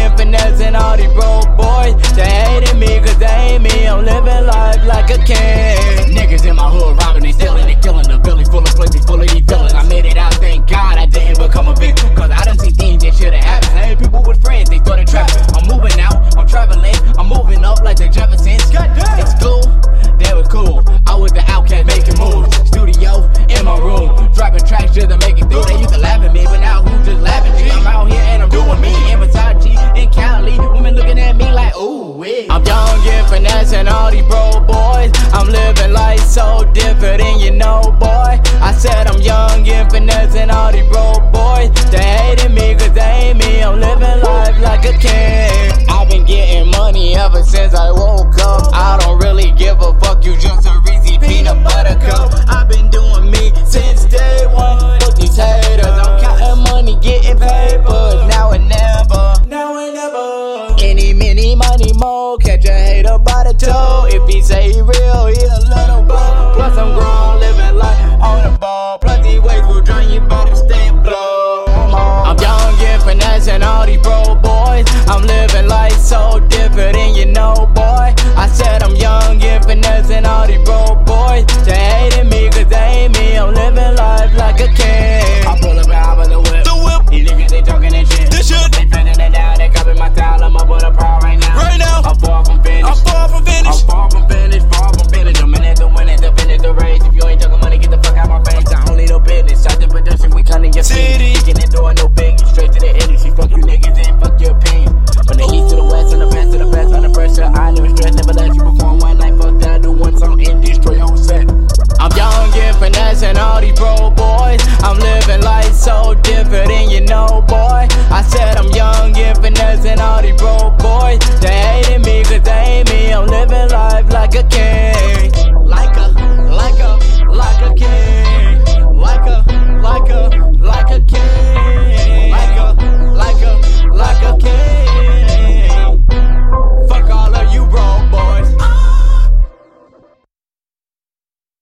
and finessing all these broke boys. They hating me cause they ain't me. I'm living life like a king. finesse and all these bro boys. I'm living. many, money, more. Catch a hater by the toe. If he say he real, he a little